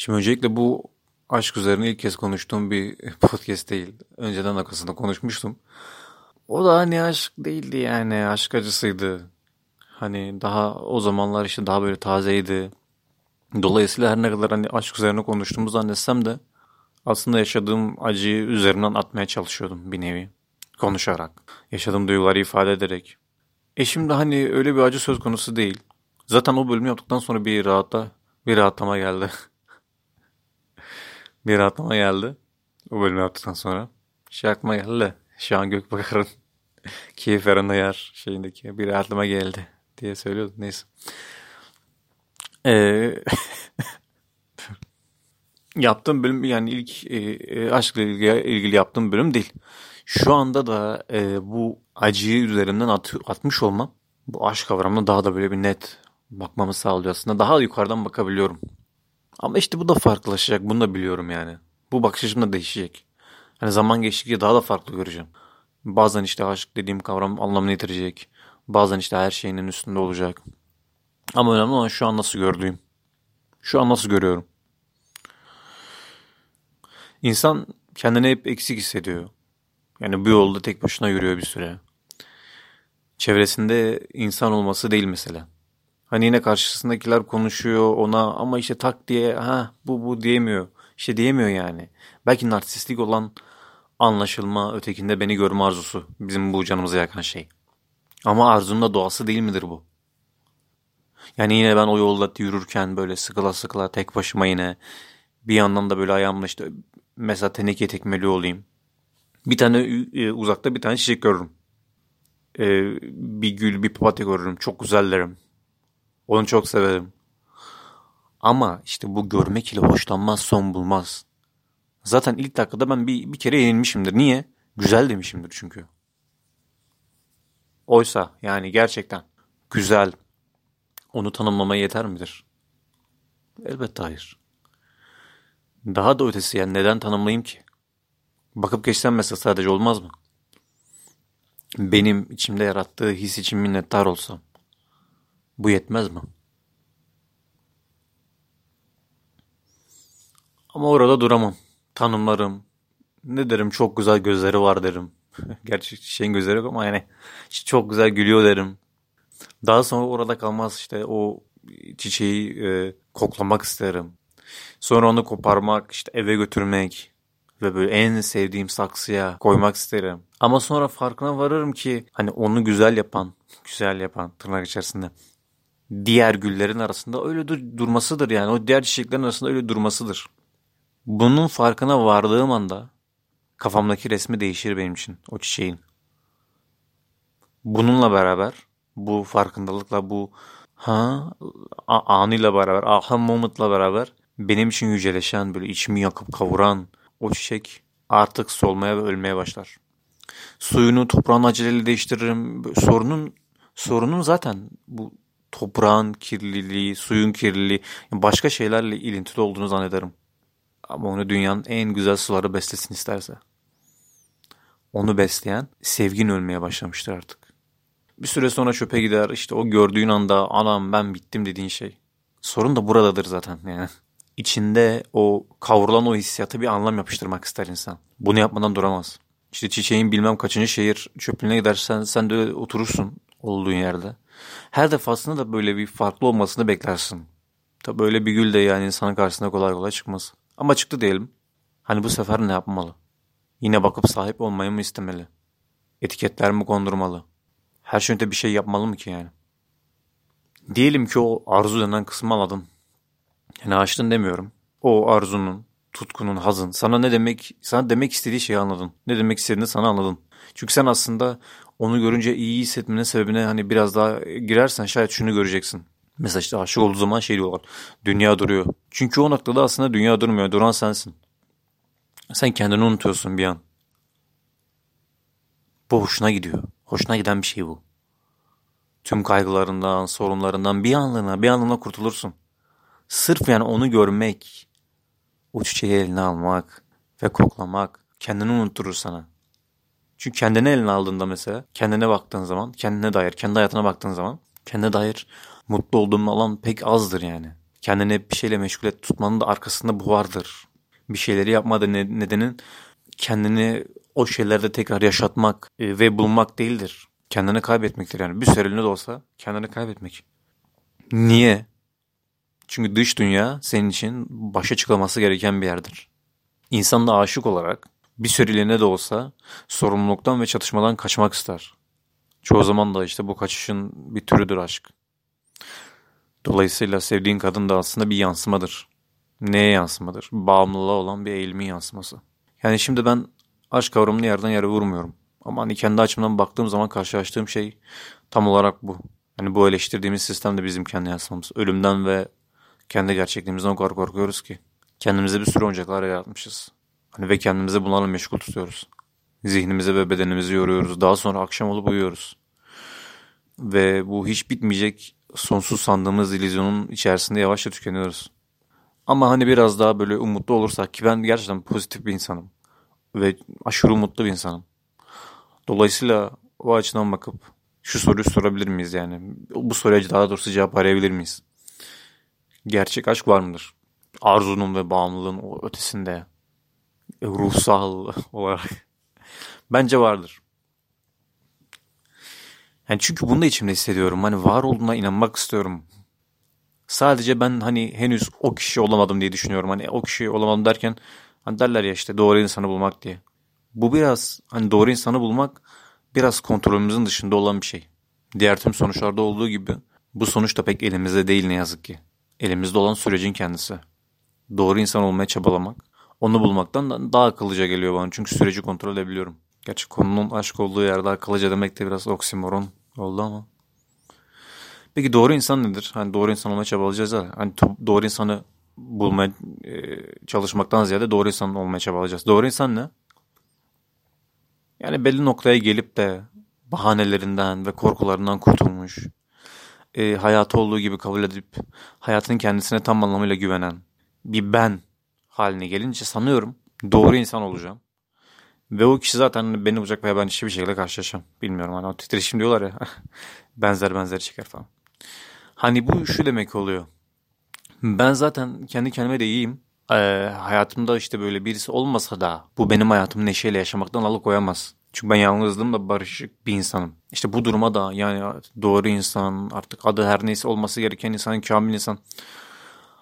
Şimdi öncelikle bu aşk üzerine ilk kez konuştuğum bir podcast değil. Önceden akasında konuşmuştum. O da hani aşk değildi yani aşk acısıydı. Hani daha o zamanlar işte daha böyle tazeydi. Dolayısıyla her ne kadar hani aşk üzerine konuştuğumu zannetsem de aslında yaşadığım acıyı üzerimden atmaya çalışıyordum bir nevi. Konuşarak, yaşadığım duyguları ifade ederek. E şimdi hani öyle bir acı söz konusu değil. Zaten o bölümü yaptıktan sonra bir rahata, bir rahatlama geldi. bir rahatlama geldi. O bölümü yaptıktan sonra. Şey aklıma geldi. Şu an Gökbakar'ın Keyif Veren Ayar şeyindeki bir rahatlama geldi diye söylüyordu. Neyse. Ee, yaptığım bölüm yani ilk e, e, aşkla ilgili, ilgili yaptığım bölüm değil. Şu anda da e, bu acıyı üzerinden at, atmış olmam bu aşk kavramına daha da böyle bir net bakmamı sağlıyor aslında. Daha yukarıdan bakabiliyorum. Ama işte bu da farklılaşacak. Bunu da biliyorum yani. Bu bakış açım da değişecek. Hani zaman geçtikçe daha da farklı göreceğim. Bazen işte aşk dediğim kavram anlamını yitirecek. Bazen işte her şeyinin üstünde olacak. Ama önemli olan şu an nasıl gördüğüm. Şu an nasıl görüyorum. İnsan kendini hep eksik hissediyor. Yani bu yolda tek başına yürüyor bir süre. Çevresinde insan olması değil mesela. Hani yine karşısındakiler konuşuyor ona ama işte tak diye ha bu bu diyemiyor. İşte diyemiyor yani. Belki narsistlik olan anlaşılma, ötekinde beni görme arzusu bizim bu canımıza yakan şey. Ama arzunun da doğası değil midir bu? Yani yine ben o yolda yürürken böyle sıkıla sıkıla tek başıma yine bir yandan da böyle ayağımla işte mesela teneke tekmeli olayım. Bir tane e, uzakta bir tane çiçek görürüm. Ee, bir gül, bir papatya görürüm. Çok güzellerim. Onu çok severim. Ama işte bu görmek ile hoşlanmaz son bulmaz. Zaten ilk dakikada ben bir, bir kere yenilmişimdir. Niye? Güzel demişimdir çünkü. Oysa yani gerçekten güzel onu tanımlamaya yeter midir? Elbette hayır. Daha da ötesi yani neden tanımlayayım ki? Bakıp geçsem mesela sadece olmaz mı? Benim içimde yarattığı his için minnettar olsam. Bu yetmez mi? Ama orada duramam. Tanımlarım. Ne derim çok güzel gözleri var derim. Gerçi şeyin gözleri yok ama yani çok güzel gülüyor derim. Daha sonra orada kalmaz işte o çiçeği e, koklamak isterim. Sonra onu koparmak, işte eve götürmek ve böyle en sevdiğim saksıya koymak isterim. Ama sonra farkına varırım ki hani onu güzel yapan, güzel yapan tırnak içerisinde diğer güllerin arasında öyle dur durmasıdır yani. O diğer çiçeklerin arasında öyle durmasıdır. Bunun farkına vardığım anda kafamdaki resmi değişir benim için o çiçeğin. Bununla beraber bu farkındalıkla bu ha anıyla beraber aha moment'la beraber benim için yüceleşen böyle içimi yakıp kavuran o çiçek artık solmaya ve ölmeye başlar. Suyunu toprağın aceleyle değiştiririm. Sorunun sorunun zaten bu toprağın kirliliği, suyun kirliliği, başka şeylerle ilintili olduğunu zannederim. Ama onu dünyanın en güzel suları beslesin isterse. Onu besleyen sevgin ölmeye başlamıştır artık. Bir süre sonra çöpe gider işte o gördüğün anda anam ben bittim dediğin şey. Sorun da buradadır zaten yani. İçinde o kavrulan o hissiyata bir anlam yapıştırmak ister insan. Bunu yapmadan duramaz. İşte çiçeğin bilmem kaçıncı şehir çöplüğüne gidersen sen de oturursun olduğun yerde. Her defasında da böyle bir farklı olmasını beklersin. Tabi böyle bir gül de yani insanın karşısına kolay kolay çıkmaz. Ama çıktı diyelim. Hani bu sefer ne yapmalı? Yine bakıp sahip olmayı mı istemeli? Etiketler mi kondurmalı? Her şeyde bir şey yapmalı mı ki yani? Diyelim ki o arzu denen kısmı aladın. Yani açtın demiyorum. O arzunun, tutkunun, hazın sana ne demek, sana demek istediği şeyi anladın. Ne demek istediğini sana anladın. Çünkü sen aslında onu görünce iyi hissetmenin sebebine hani biraz daha girersen şayet şunu göreceksin. Mesela işte aşık olduğu zaman şey diyorlar. Dünya duruyor. Çünkü o noktada aslında dünya durmuyor. Duran sensin. Sen kendini unutuyorsun bir an. Bu hoşuna gidiyor. Hoşuna giden bir şey bu. Tüm kaygılarından, sorunlarından bir anlığına, bir anlığına kurtulursun. Sırf yani onu görmek, o çiçeği eline almak ve koklamak kendini unutturur sana. Çünkü kendini eline aldığında mesela, kendine baktığın zaman, kendine dair, kendi hayatına baktığın zaman, kendine dair mutlu olduğun alan pek azdır yani. Kendini bir şeyle meşgul et tutmanın da arkasında bu vardır. Bir şeyleri yapmada nedenin kendini o şeylerde tekrar yaşatmak e, ve bulmak değildir. Kendini kaybetmektir yani. Bir süreliğine de olsa kendini kaybetmek. Niye? Çünkü dış dünya senin için başa çıkılması gereken bir yerdir. İnsan da aşık olarak bir süreliğine de olsa sorumluluktan ve çatışmadan kaçmak ister. Çoğu zaman da işte bu kaçışın bir türüdür aşk. Dolayısıyla sevdiğin kadın da aslında bir yansımadır. Neye yansımadır? Bağımlılığa olan bir eğilimin yansıması. Yani şimdi ben aşk kavramını yerden yere vurmuyorum. Ama hani kendi açımdan baktığım zaman karşılaştığım şey tam olarak bu. Yani bu eleştirdiğimiz sistem de bizim kendi yansımamız. Ölümden ve kendi gerçekliğimizden o kadar korkuyoruz ki. Kendimize bir sürü oyuncaklar yaratmışız. Hani ve kendimizi bunlarla meşgul tutuyoruz. Zihnimizi ve bedenimizi yoruyoruz. Daha sonra akşam olup uyuyoruz. Ve bu hiç bitmeyecek sonsuz sandığımız illüzyonun içerisinde yavaşça tükeniyoruz. Ama hani biraz daha böyle umutlu olursak ki ben gerçekten pozitif bir insanım. Ve aşırı umutlu bir insanım. Dolayısıyla o açıdan bakıp şu soruyu sorabilir miyiz yani? Bu soruya daha doğrusu cevap arayabilir miyiz? Gerçek aşk var mıdır? Arzunun ve bağımlılığın ötesinde ruhsal olarak bence vardır. Yani çünkü bunu da içimde hissediyorum. Hani var olduğuna inanmak istiyorum. Sadece ben hani henüz o kişi olamadım diye düşünüyorum. Hani o kişi olamadım derken hani derler ya işte doğru insanı bulmak diye. Bu biraz hani doğru insanı bulmak biraz kontrolümüzün dışında olan bir şey. Diğer tüm sonuçlarda olduğu gibi bu sonuç da pek elimizde değil ne yazık ki. Elimizde olan sürecin kendisi. Doğru insan olmaya çabalamak, onu bulmaktan daha akıllıca geliyor bana. Çünkü süreci kontrol edebiliyorum. Gerçi konunun aşk olduğu yerde akıllıca demek de biraz oksimoron oldu ama. Peki doğru insan nedir? Hani doğru insan olmaya çabalayacağız ya. Hani doğru insanı bulmaya e, çalışmaktan ziyade doğru insan olmaya çabalayacağız. Doğru insan ne? Yani belli noktaya gelip de bahanelerinden ve korkularından kurtulmuş, e, hayatı olduğu gibi kabul edip hayatın kendisine tam anlamıyla güvenen bir ben haline gelince sanıyorum doğru insan olacağım. Ve o kişi zaten beni bulacak veya ben hiçbir şekilde karşılaşacağım. Bilmiyorum hani o titreşim diyorlar ya benzer benzer çıkar falan. Hani bu şu demek oluyor. Ben zaten kendi kendime de iyiyim. Ee, hayatımda işte böyle birisi olmasa da bu benim hayatımı neşeyle yaşamaktan alıkoyamaz. Çünkü ben yalnızlığımla barışık bir insanım. İşte bu duruma da yani doğru insan artık adı her neyse olması gereken insan, kamil insan.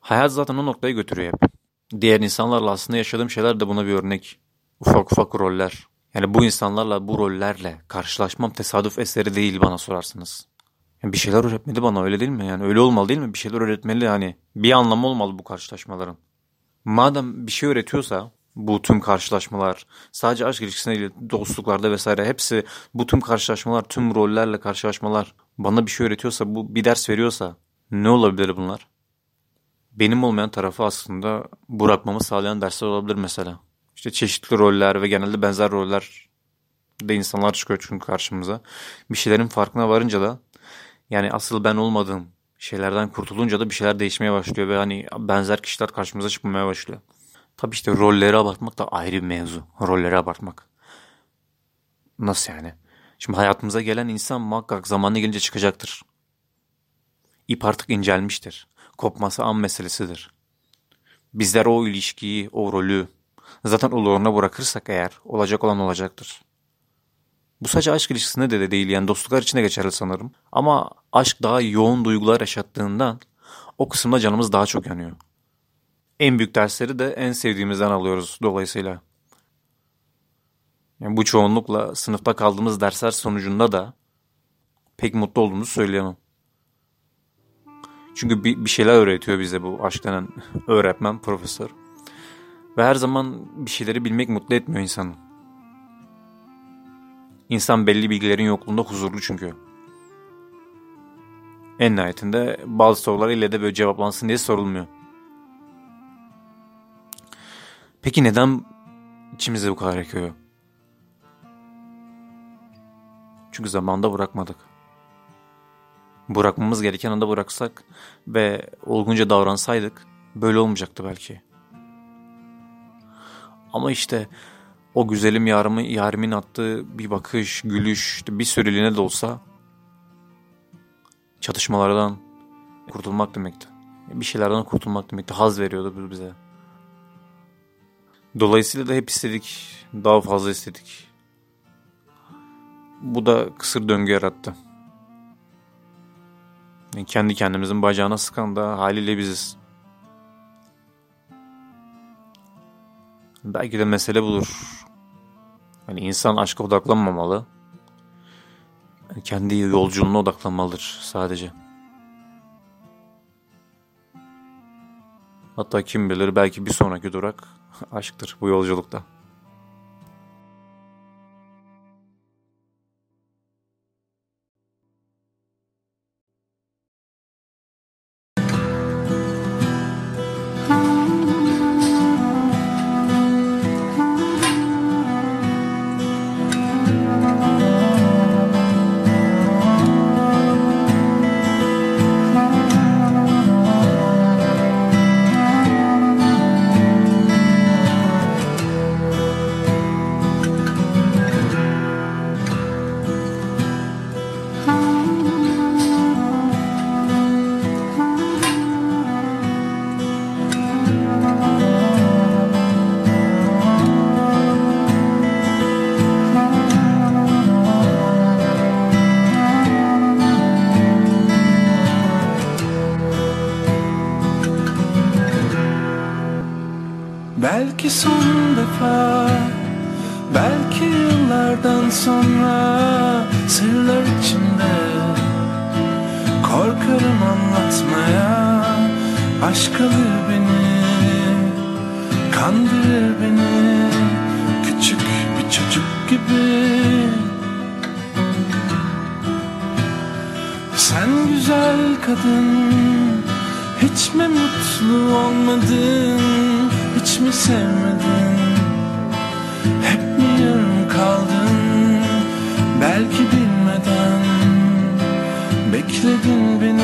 Hayat zaten o noktaya götürüyor hep. Diğer insanlarla aslında yaşadığım şeyler de buna bir örnek. Ufak ufak roller. Yani bu insanlarla bu rollerle karşılaşmam tesadüf eseri değil bana sorarsınız. Yani bir şeyler öğretmeli bana öyle değil mi? Yani öyle olmalı değil mi? Bir şeyler öğretmeli hani. Bir anlamı olmalı bu karşılaşmaların. Madem bir şey öğretiyorsa bu tüm karşılaşmalar sadece aşk ilişkisine değil dostluklarda vesaire hepsi bu tüm karşılaşmalar tüm rollerle karşılaşmalar bana bir şey öğretiyorsa bu bir ders veriyorsa ne olabilir bunlar? Benim olmayan tarafı aslında bırakmamı sağlayan dersler olabilir mesela. İşte çeşitli roller ve genelde benzer roller de insanlar çıkıyor çünkü karşımıza. Bir şeylerin farkına varınca da yani asıl ben olmadığım şeylerden kurtulunca da bir şeyler değişmeye başlıyor ve hani benzer kişiler karşımıza çıkmaya başlıyor. Tabi işte rolleri abartmak da ayrı bir mevzu. Rolleri abartmak. Nasıl yani? Şimdi hayatımıza gelen insan muhakkak zamanı gelince çıkacaktır. İp artık incelmiştir. Kopması an meselesidir. Bizler o ilişkiyi, o rolü zaten oluruna bırakırsak eğer olacak olan olacaktır. Bu sadece aşk ilişkisinde de, de değil yani dostluklar için de geçerli sanırım. Ama aşk daha yoğun duygular yaşattığından o kısımda canımız daha çok yanıyor. En büyük dersleri de en sevdiğimizden alıyoruz dolayısıyla. Yani bu çoğunlukla sınıfta kaldığımız dersler sonucunda da pek mutlu olduğumuzu söyleyemem. Çünkü bir, bir şeyler öğretiyor bize bu aşk denen öğretmen, profesör. Ve her zaman bir şeyleri bilmek mutlu etmiyor insanı. İnsan belli bilgilerin yokluğunda huzurlu çünkü. En nihayetinde bazı sorular ile de böyle cevaplansın diye sorulmuyor. Peki neden içimizde bu kadar yakıyor? Çünkü zamanda bırakmadık. Bırakmamız gereken anda bıraksak ve olgunca davransaydık böyle olmayacaktı belki. Ama işte o güzelim yarımı, yarimin attığı bir bakış, gülüş, bir süreliğine de olsa çatışmalardan kurtulmak demekti. bir şeylerden kurtulmak demekti. Haz veriyordu bize. Dolayısıyla da hep istedik. Daha fazla istedik. Bu da kısır döngü yarattı. Kendi kendimizin bacağına sıkan da haliyle biziz. Belki de mesele budur. Yani insan aşka odaklanmamalı. Kendi yolculuğuna odaklanmalıdır sadece. Hatta kim bilir belki bir sonraki durak aşktır bu yolculukta. Aşk alır beni Kandırır beni Küçük bir çocuk gibi. Sen güzel kadın Hiç mi mutlu olmadın Hiç mi sevmedin? Hep mi yarım kaldın Belki bilmeden? Bekledin beni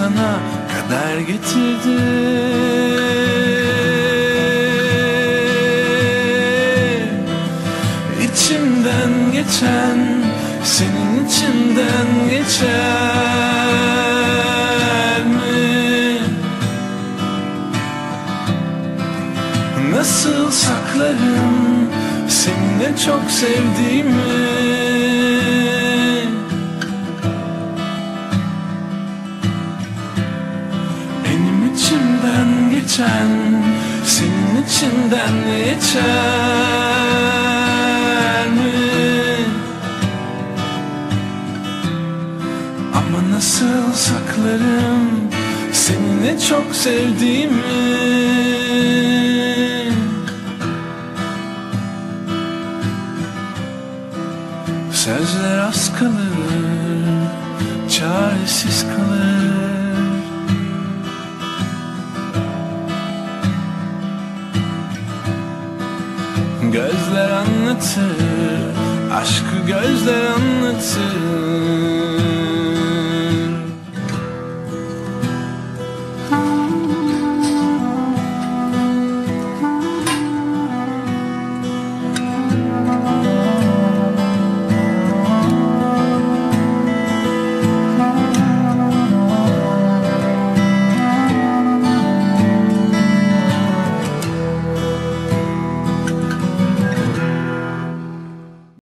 sana kadar getirdi İçimden geçen Senin içinden geçer mi? Nasıl saklarım Seninle çok sevdiğimi geçen Senin içinden geçer mi? Ama nasıl saklarım Seninle çok sevdiğimi Sözler az kalır Çaresiz kalır Gözler anlatır Aşkı gözler anlatır